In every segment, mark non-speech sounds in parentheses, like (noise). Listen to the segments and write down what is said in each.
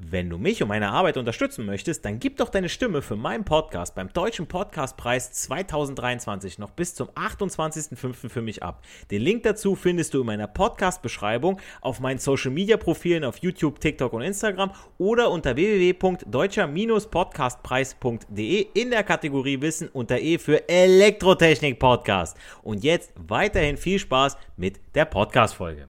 Wenn du mich und meine Arbeit unterstützen möchtest, dann gib doch deine Stimme für meinen Podcast beim Deutschen Podcastpreis 2023 noch bis zum 28.05. für mich ab. Den Link dazu findest du in meiner Podcast-Beschreibung auf meinen Social-Media-Profilen auf YouTube, TikTok und Instagram oder unter www.deutscher-podcastpreis.de in der Kategorie Wissen unter E für Elektrotechnik Podcast. Und jetzt weiterhin viel Spaß mit der Podcast-Folge.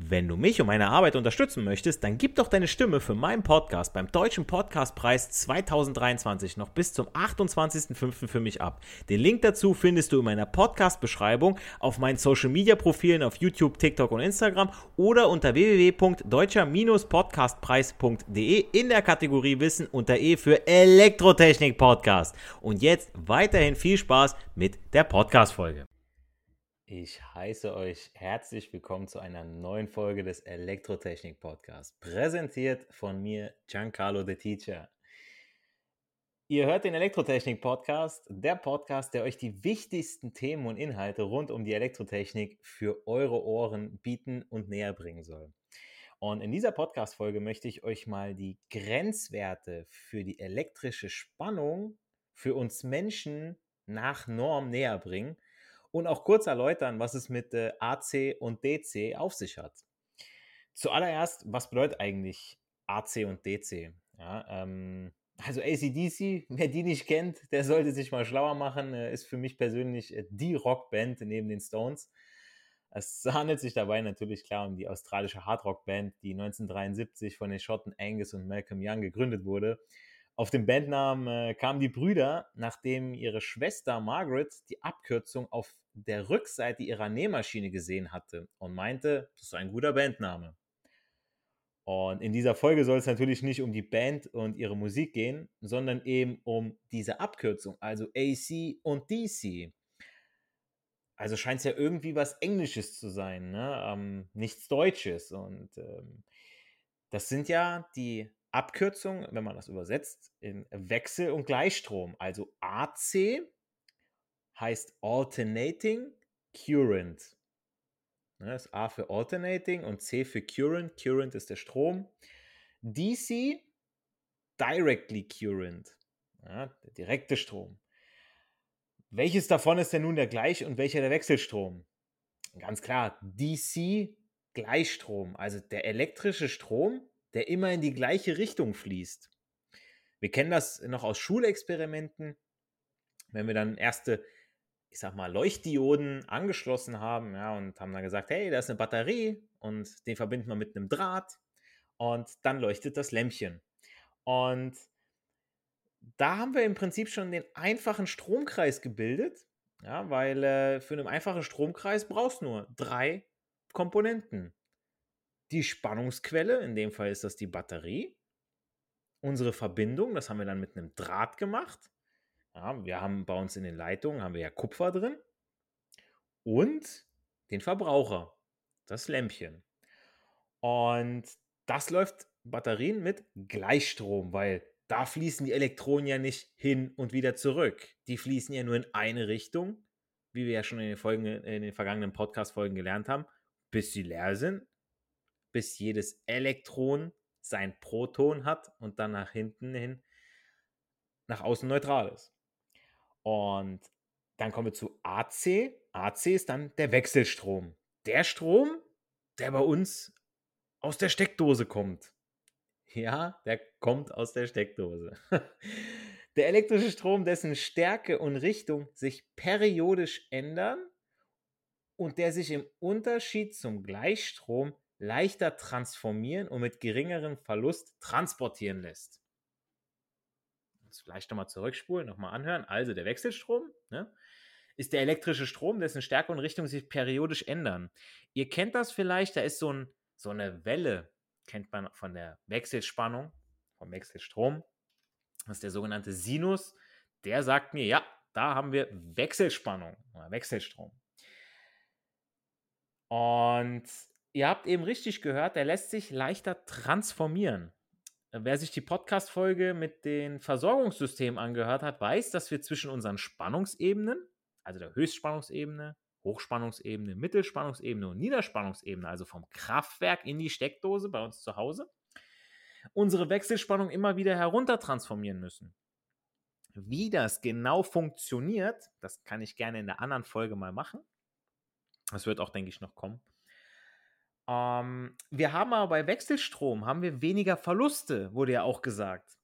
Wenn du mich und meine Arbeit unterstützen möchtest, dann gib doch deine Stimme für meinen Podcast beim Deutschen Podcastpreis 2023 noch bis zum 28.05. für mich ab. Den Link dazu findest du in meiner Podcast-Beschreibung auf meinen Social-Media-Profilen auf YouTube, TikTok und Instagram oder unter www.deutscher-podcastpreis.de in der Kategorie Wissen unter E für Elektrotechnik Podcast. Und jetzt weiterhin viel Spaß mit der Podcast-Folge. Ich heiße euch herzlich willkommen zu einer neuen Folge des Elektrotechnik Podcasts, präsentiert von mir Giancarlo the Teacher. Ihr hört den Elektrotechnik Podcast, der Podcast, der euch die wichtigsten Themen und Inhalte rund um die Elektrotechnik für eure Ohren bieten und näher bringen soll. Und in dieser Podcast-Folge möchte ich euch mal die Grenzwerte für die elektrische Spannung für uns Menschen nach Norm näher bringen und auch kurz erläutern, was es mit äh, AC und DC auf sich hat. Zuallererst, was bedeutet eigentlich AC und DC? Ja, ähm, also ACDC, (laughs) wer die nicht kennt, der sollte sich mal schlauer machen, äh, ist für mich persönlich äh, die Rockband neben den Stones. Es (laughs) handelt sich dabei natürlich klar um die australische Hardrock-Band, die 1973 von den Schotten Angus und Malcolm Young gegründet wurde auf den Bandnamen äh, kamen die Brüder, nachdem ihre Schwester Margaret die Abkürzung auf der Rückseite ihrer Nähmaschine gesehen hatte und meinte, das ist ein guter Bandname. Und in dieser Folge soll es natürlich nicht um die Band und ihre Musik gehen, sondern eben um diese Abkürzung, also AC und DC. Also scheint es ja irgendwie was Englisches zu sein, ne? ähm, nichts Deutsches. Und ähm, das sind ja die Abkürzung, wenn man das übersetzt, in Wechsel- und Gleichstrom. Also AC heißt Alternating Current. Ne, das ist A für Alternating und C für Current. Current ist der Strom. DC, Directly Current. Ja, der direkte Strom. Welches davon ist denn nun der Gleich- und welcher der Wechselstrom? Ganz klar, DC Gleichstrom, also der elektrische Strom, der immer in die gleiche Richtung fließt. Wir kennen das noch aus Schulexperimenten, wenn wir dann erste, ich sag mal, Leuchtdioden angeschlossen haben, ja, und haben dann gesagt, hey, da ist eine Batterie und den verbinden wir mit einem Draht und dann leuchtet das Lämpchen. Und da haben wir im Prinzip schon den einfachen Stromkreis gebildet, ja, weil äh, für einen einfachen Stromkreis brauchst du nur drei Komponenten die Spannungsquelle, in dem Fall ist das die Batterie, unsere Verbindung, das haben wir dann mit einem Draht gemacht. Ja, wir haben bei uns in den Leitungen haben wir ja Kupfer drin und den Verbraucher, das Lämpchen. Und das läuft Batterien mit Gleichstrom, weil da fließen die Elektronen ja nicht hin und wieder zurück. Die fließen ja nur in eine Richtung, wie wir ja schon in den, Folgen, in den vergangenen Podcast-Folgen gelernt haben, bis sie leer sind bis jedes Elektron sein Proton hat und dann nach hinten hin nach außen neutral ist. Und dann kommen wir zu AC. AC ist dann der Wechselstrom. Der Strom, der bei uns aus der Steckdose kommt. Ja, der kommt aus der Steckdose. (laughs) Der elektrische Strom, dessen Stärke und Richtung sich periodisch ändern und der sich im Unterschied zum Gleichstrom leichter transformieren und mit geringerem Verlust transportieren lässt. Jetzt vielleicht nochmal zurückspulen, nochmal anhören. Also der Wechselstrom ne, ist der elektrische Strom, dessen Stärke und Richtung sich periodisch ändern. Ihr kennt das vielleicht, da ist so, ein, so eine Welle, kennt man von der Wechselspannung, vom Wechselstrom. Das ist der sogenannte Sinus. Der sagt mir, ja, da haben wir Wechselspannung oder Wechselstrom. Und ihr habt eben richtig gehört, der lässt sich leichter transformieren. Wer sich die Podcast-Folge mit den Versorgungssystemen angehört hat, weiß, dass wir zwischen unseren Spannungsebenen, also der Höchstspannungsebene, Hochspannungsebene, Mittelspannungsebene und Niederspannungsebene, also vom Kraftwerk in die Steckdose bei uns zu Hause, unsere Wechselspannung immer wieder heruntertransformieren müssen. Wie das genau funktioniert, das kann ich gerne in der anderen Folge mal machen. Das wird auch, denke ich, noch kommen. Ähm, wir haben aber bei Wechselstrom haben wir weniger Verluste, wurde ja auch gesagt.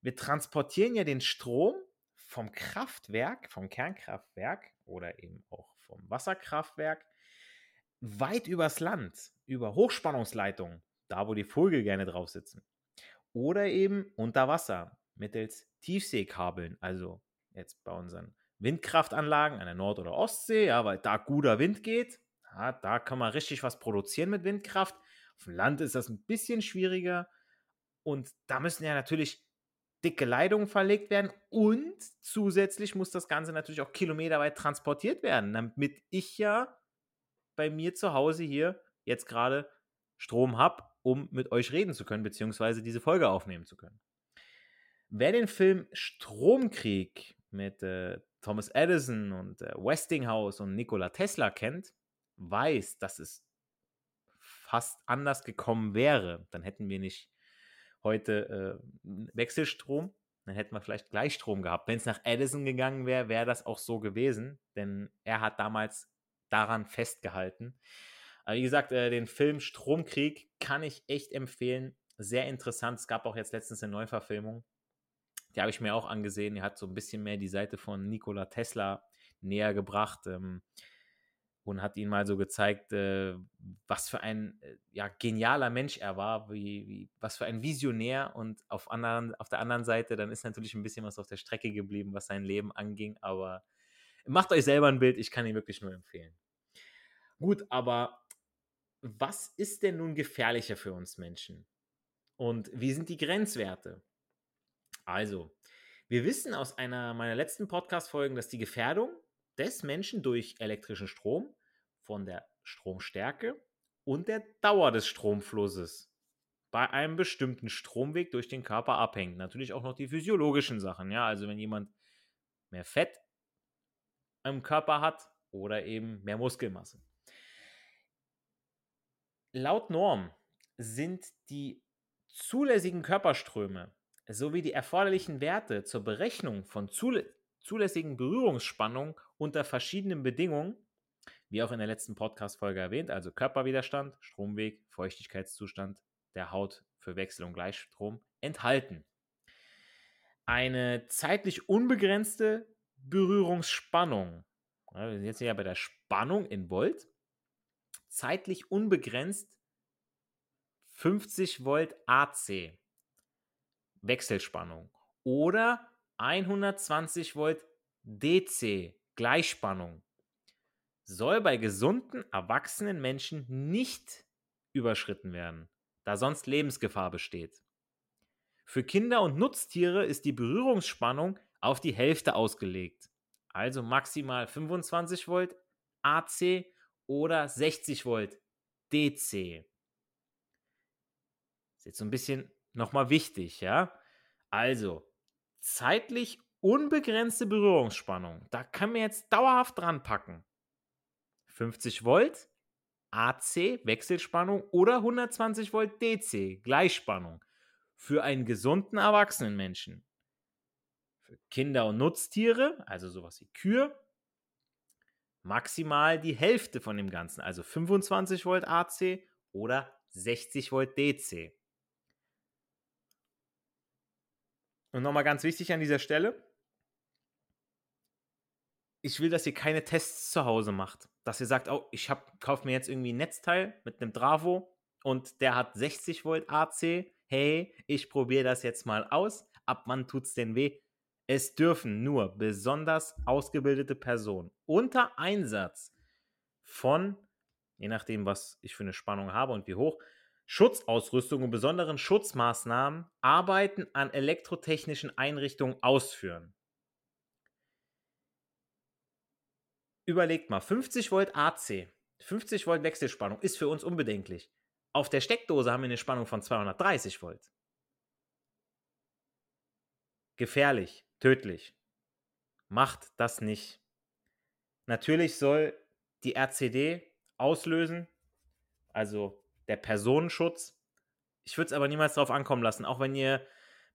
Wir transportieren ja den Strom vom Kraftwerk, vom Kernkraftwerk oder eben auch vom Wasserkraftwerk weit übers Land, über Hochspannungsleitungen, da wo die Vögel gerne drauf sitzen. Oder eben unter Wasser mittels Tiefseekabeln, also jetzt bei unseren Windkraftanlagen an der Nord- oder Ostsee, ja, weil da guter Wind geht, ja, da kann man richtig was produzieren mit Windkraft. Auf dem Land ist das ein bisschen schwieriger. Und da müssen ja natürlich dicke Leitungen verlegt werden und zusätzlich muss das Ganze natürlich auch kilometerweit transportiert werden, damit ich ja bei mir zu Hause hier jetzt gerade Strom habe, um mit euch reden zu können, beziehungsweise diese Folge aufnehmen zu können. Wer den Film Stromkrieg mit äh, Thomas Edison und äh, Westinghouse und Nikola Tesla kennt, weiß, dass es fast anders gekommen wäre, dann hätten wir nicht heute äh, Wechselstrom, dann hätten wir vielleicht Gleichstrom gehabt. Wenn es nach Edison gegangen wäre, wäre das auch so gewesen, denn er hat damals daran festgehalten. Aber wie gesagt, äh, den Film Stromkrieg kann ich echt empfehlen. Sehr interessant. Es gab auch jetzt letztens eine Neuverfilmung. Die habe ich mir auch angesehen. Er hat so ein bisschen mehr die Seite von Nikola Tesla näher gebracht. Ähm, und hat ihn mal so gezeigt, äh, was für ein äh, ja, genialer Mensch er war, wie, wie, was für ein Visionär und auf, anderen, auf der anderen Seite, dann ist natürlich ein bisschen was auf der Strecke geblieben, was sein Leben anging, aber macht euch selber ein Bild, ich kann ihn wirklich nur empfehlen. Gut, aber was ist denn nun gefährlicher für uns Menschen? Und wie sind die Grenzwerte? Also, wir wissen aus einer meiner letzten Podcast-Folgen, dass die Gefährdung des Menschen durch elektrischen Strom von der Stromstärke und der Dauer des Stromflusses bei einem bestimmten Stromweg durch den Körper abhängt. Natürlich auch noch die physiologischen Sachen, ja, also wenn jemand mehr Fett im Körper hat oder eben mehr Muskelmasse. Laut Norm sind die zulässigen Körperströme sowie die erforderlichen Werte zur Berechnung von zulässigen Berührungsspannungen unter verschiedenen Bedingungen, wie auch in der letzten Podcast-Folge erwähnt, also Körperwiderstand, Stromweg, Feuchtigkeitszustand der Haut für Wechsel- und Gleichstrom, enthalten. Eine zeitlich unbegrenzte Berührungsspannung, wir sind jetzt ja bei der Spannung in Volt, zeitlich unbegrenzt 50 Volt AC Wechselspannung oder 120 Volt DC, Gleichspannung, soll bei gesunden, erwachsenen Menschen nicht überschritten werden, da sonst Lebensgefahr besteht. Für Kinder und Nutztiere ist die Berührungsspannung auf die Hälfte ausgelegt, also maximal 25 Volt AC oder 60 Volt DC. Ist jetzt so ein bisschen nochmal wichtig, ja? Also, zeitlich unbegrenzte Berührungsspannung. Da kann man jetzt dauerhaft dran packen. 50 Volt AC Wechselspannung oder 120 Volt DC Gleichspannung für einen gesunden erwachsenen Menschen. Für Kinder und Nutztiere, also sowas wie Kühe, maximal die Hälfte von dem Ganzen, also 25 Volt AC oder 60 Volt DC. Und nochmal ganz wichtig an dieser Stelle, ich will, dass ihr keine Tests zu Hause macht. Dass ihr sagt, oh, ich kaufe mir jetzt irgendwie ein Netzteil mit einem Dravo und der hat 60 Volt AC. Hey, ich probiere das jetzt mal aus. Ab wann tut es denn weh? Es dürfen nur besonders ausgebildete Personen unter Einsatz von, je nachdem, was ich für eine Spannung habe und wie hoch, Schutzausrüstung und besonderen Schutzmaßnahmen Arbeiten an elektrotechnischen Einrichtungen ausführen. Überlegt mal, 50 Volt AC, 50 Volt Wechselspannung ist für uns unbedenklich. Auf der Steckdose haben wir eine Spannung von 230 Volt. Gefährlich, tödlich. Macht das nicht. Natürlich soll die RCD auslösen, also der Personenschutz. Ich würde es aber niemals darauf ankommen lassen, auch wenn ihr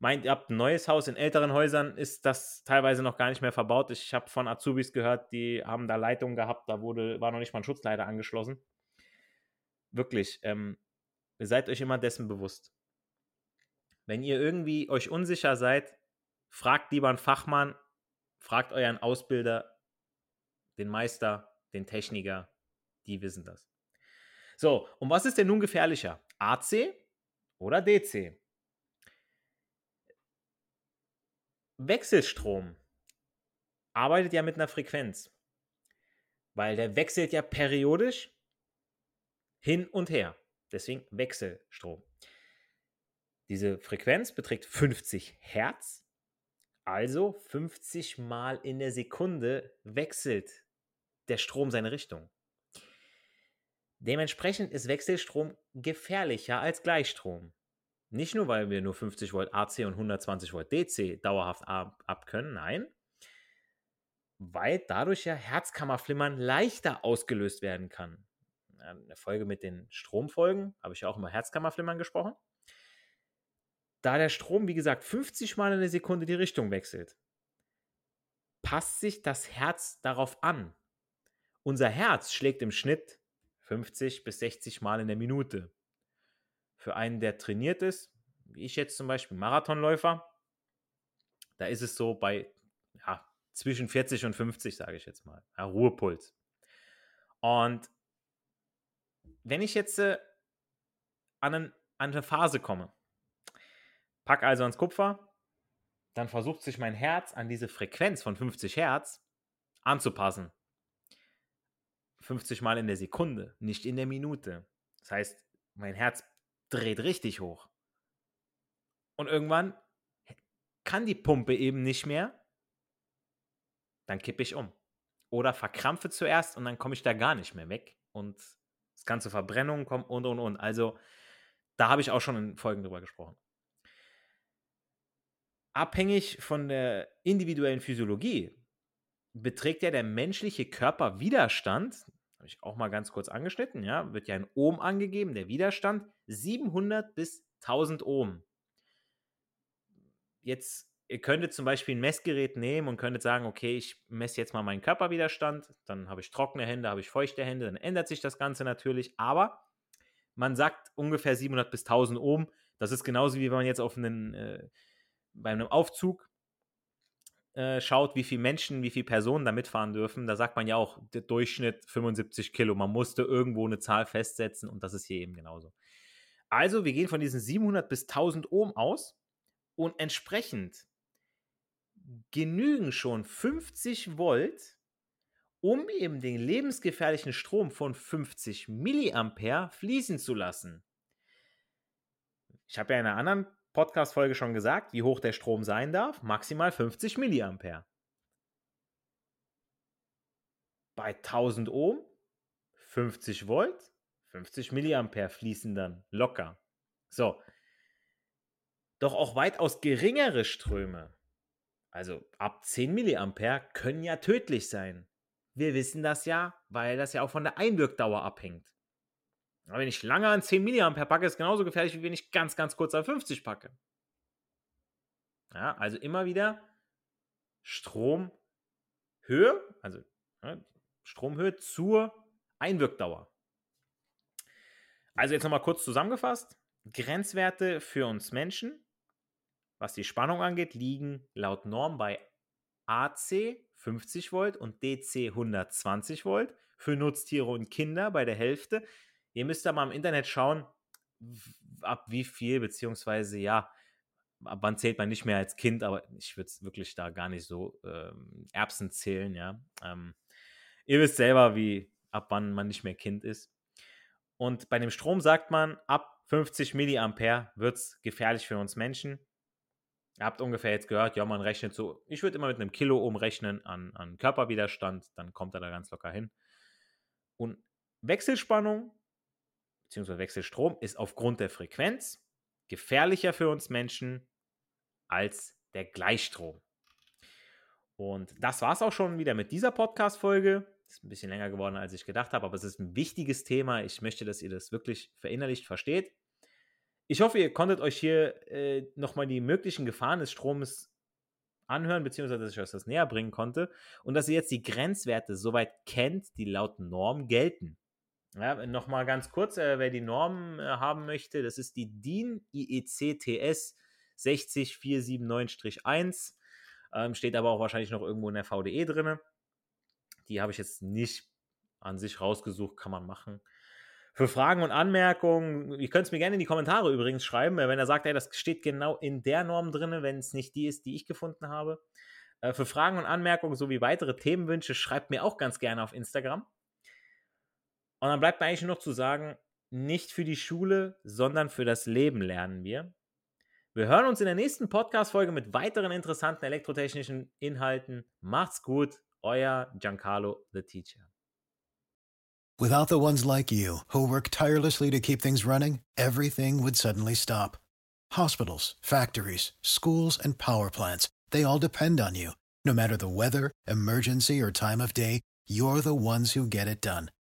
meint, ihr habt ein neues Haus. In älteren Häusern ist das teilweise noch gar nicht mehr verbaut. Ich habe von Azubis gehört, die haben da Leitungen gehabt, da wurde, war noch nicht mal ein Schutzleiter angeschlossen. Wirklich, ähm, seid euch immer dessen bewusst. Wenn ihr irgendwie euch unsicher seid, fragt lieber einen Fachmann, fragt euren Ausbilder, den Meister, den Techniker, die wissen das. So, und was ist denn nun gefährlicher? AC oder DC? Wechselstrom arbeitet ja mit einer Frequenz, weil der wechselt ja periodisch hin und her. Deswegen Wechselstrom. Diese Frequenz beträgt 50 Hertz, also 50 Mal in der Sekunde wechselt der Strom seine Richtung. Dementsprechend ist Wechselstrom gefährlicher als Gleichstrom. Nicht nur, weil wir nur 50 Volt AC und 120 Volt DC dauerhaft ab, ab können, nein, weil dadurch ja Herzkammerflimmern leichter ausgelöst werden kann. In der Folge mit den Stromfolgen habe ich ja auch über Herzkammerflimmern gesprochen. Da der Strom, wie gesagt, 50 Mal in der Sekunde die Richtung wechselt, passt sich das Herz darauf an. Unser Herz schlägt im Schnitt 50 bis 60 Mal in der Minute. Für einen, der trainiert ist, wie ich jetzt zum Beispiel Marathonläufer, da ist es so bei ja, zwischen 40 und 50, sage ich jetzt mal. Ja, Ruhepuls. Und wenn ich jetzt äh, an, einen, an eine Phase komme, pack also ans Kupfer, dann versucht sich mein Herz an diese Frequenz von 50 Hertz anzupassen. 50 Mal in der Sekunde, nicht in der Minute. Das heißt, mein Herz dreht richtig hoch. Und irgendwann kann die Pumpe eben nicht mehr. Dann kippe ich um. Oder verkrampfe zuerst und dann komme ich da gar nicht mehr weg. Und es kann zu Verbrennungen kommen und und und. Also, da habe ich auch schon in Folgen drüber gesprochen. Abhängig von der individuellen Physiologie beträgt ja der menschliche Körperwiderstand, habe ich auch mal ganz kurz angeschnitten, ja, wird ja ein Ohm angegeben, der Widerstand 700 bis 1000 Ohm. Jetzt, ihr könntet zum Beispiel ein Messgerät nehmen und könntet sagen, okay, ich messe jetzt mal meinen Körperwiderstand, dann habe ich trockene Hände, habe ich feuchte Hände, dann ändert sich das Ganze natürlich, aber man sagt ungefähr 700 bis 1000 Ohm. Das ist genauso wie wenn man jetzt auf einen, äh, bei einem Aufzug äh, schaut, wie viele Menschen, wie viele Personen da mitfahren dürfen, da sagt man ja auch, der Durchschnitt 75 Kilo. Man musste irgendwo eine Zahl festsetzen und das ist hier eben genauso. Also, wir gehen von diesen 700 bis 1000 Ohm aus und entsprechend genügen schon 50 Volt, um eben den lebensgefährlichen Strom von 50 Milliampere fließen zu lassen. Ich habe ja in einer anderen Podcast-Folge schon gesagt, wie hoch der Strom sein darf. Maximal 50 Milliampere. Bei 1000 Ohm 50 Volt, 50 Milliampere fließen dann locker. So. Doch auch weitaus geringere Ströme, also ab 10 Milliampere, können ja tödlich sein. Wir wissen das ja, weil das ja auch von der Einwirkdauer abhängt. Aber wenn ich lange an 10 mA packe, ist genauso gefährlich, wie wenn ich ganz, ganz kurz an 50 packe. Ja, also immer wieder Stromhöhe, also ja, Stromhöhe zur Einwirkdauer. Also jetzt nochmal kurz zusammengefasst. Grenzwerte für uns Menschen was die Spannung angeht, liegen laut Norm bei AC 50 Volt und DC 120 Volt für Nutztiere und Kinder bei der Hälfte. Ihr müsst da mal im Internet schauen, ab wie viel, beziehungsweise ja, ab wann zählt man nicht mehr als Kind, aber ich würde es wirklich da gar nicht so ähm, Erbsen zählen, ja. Ähm, ihr wisst selber, wie ab wann man nicht mehr Kind ist. Und bei dem Strom sagt man, ab 50 Milliampere wird es gefährlich für uns Menschen. Ihr habt ungefähr jetzt gehört, ja, man rechnet so, ich würde immer mit einem Kilo umrechnen an, an Körperwiderstand, dann kommt er da ganz locker hin. Und Wechselspannung bzw. Wechselstrom ist aufgrund der Frequenz gefährlicher für uns Menschen als der Gleichstrom. Und das war es auch schon wieder mit dieser Podcast-Folge. Ist ein bisschen länger geworden, als ich gedacht habe, aber es ist ein wichtiges Thema. Ich möchte, dass ihr das wirklich verinnerlicht versteht. Ich hoffe, ihr konntet euch hier äh, nochmal die möglichen Gefahren des Stromes anhören, beziehungsweise dass ich euch das näher bringen konnte und dass ihr jetzt die Grenzwerte soweit kennt, die laut Norm gelten. Ja, Nochmal ganz kurz, äh, wer die Norm äh, haben möchte, das ist die DIN IEC TS 60479-1. Ähm, steht aber auch wahrscheinlich noch irgendwo in der VDE drin. Die habe ich jetzt nicht an sich rausgesucht, kann man machen. Für Fragen und Anmerkungen, ihr könnt es mir gerne in die Kommentare übrigens schreiben, wenn er sagt, ey, das steht genau in der Norm drin, wenn es nicht die ist, die ich gefunden habe. Äh, für Fragen und Anmerkungen sowie weitere Themenwünsche schreibt mir auch ganz gerne auf Instagram. Und dann bleibt mir eigentlich nur noch zu sagen, nicht für die Schule, sondern für das Leben lernen wir. Wir hören uns in der nächsten Podcast-Folge mit weiteren interessanten elektrotechnischen Inhalten. Macht's gut, euer Giancarlo the Teacher. Without the ones like you, who work tirelessly to keep things running, everything would suddenly stop. Hospitals, factories, schools, and power plants, they all depend on you. No matter the weather, emergency, or time of day, you're the ones who get it done.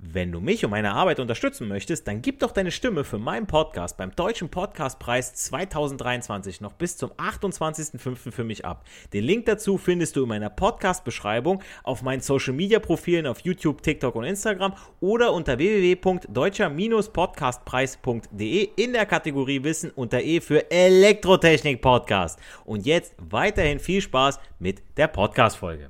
Wenn du mich und meine Arbeit unterstützen möchtest, dann gib doch deine Stimme für meinen Podcast beim Deutschen Podcastpreis 2023 noch bis zum 28.05. für mich ab. Den Link dazu findest du in meiner Podcast-Beschreibung auf meinen Social-Media-Profilen auf YouTube, TikTok und Instagram oder unter www.deutscher-podcastpreis.de in der Kategorie Wissen unter E für Elektrotechnik Podcast. Und jetzt weiterhin viel Spaß mit der Podcast-Folge.